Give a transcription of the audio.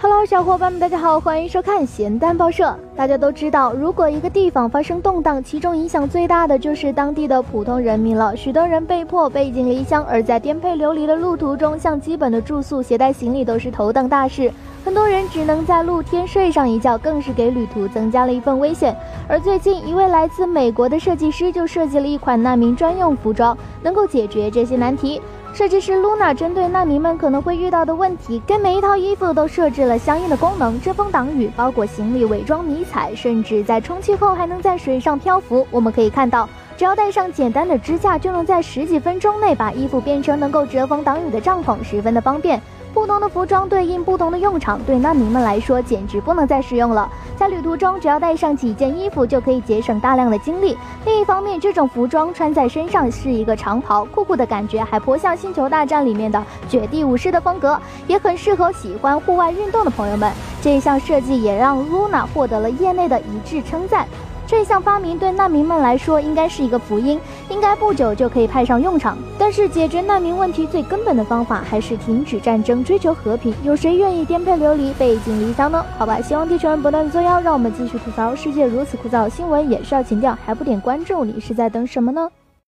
Hello，小伙伴们，大家好，欢迎收看咸蛋报社。大家都知道，如果一个地方发生动荡，其中影响最大的就是当地的普通人民了。许多人被迫背井离乡，而在颠沛流离的路途中，像基本的住宿、携带行李都是头等大事。很多人只能在露天睡上一觉，更是给旅途增加了一份危险。而最近，一位来自美国的设计师就设计了一款难民专用服装，能够解决这些难题。设计师 Luna 针对难民们可能会遇到的问题，给每一套衣服都设置了相应的功能：遮风挡雨、包裹行李、伪装迷彩，甚至在充气后还能在水上漂浮。我们可以看到，只要带上简单的支架，就能在十几分钟内把衣服变成能够遮风挡雨的帐篷，十分的方便。不同的服装对应不同的用场，对难民们来说简直不能再使用了。在旅途中，只要带上几件衣服就可以节省大量的精力。另一方面，这种服装穿在身上是一个长袍，酷酷的感觉，还颇像《星球大战》里面的绝地武士的风格，也很适合喜欢户外运动的朋友们。这一项设计也让 Luna 获得了业内的一致称赞。这项发明对难民们来说应该是一个福音，应该不久就可以派上用场。但是解决难民问题最根本的方法还是停止战争，追求和平。有谁愿意颠沛流离、背井离乡呢？好吧，希望地球人不断作妖，让我们继续吐槽世界如此枯燥，新闻也需要情调，还不点关注，你是在等什么呢？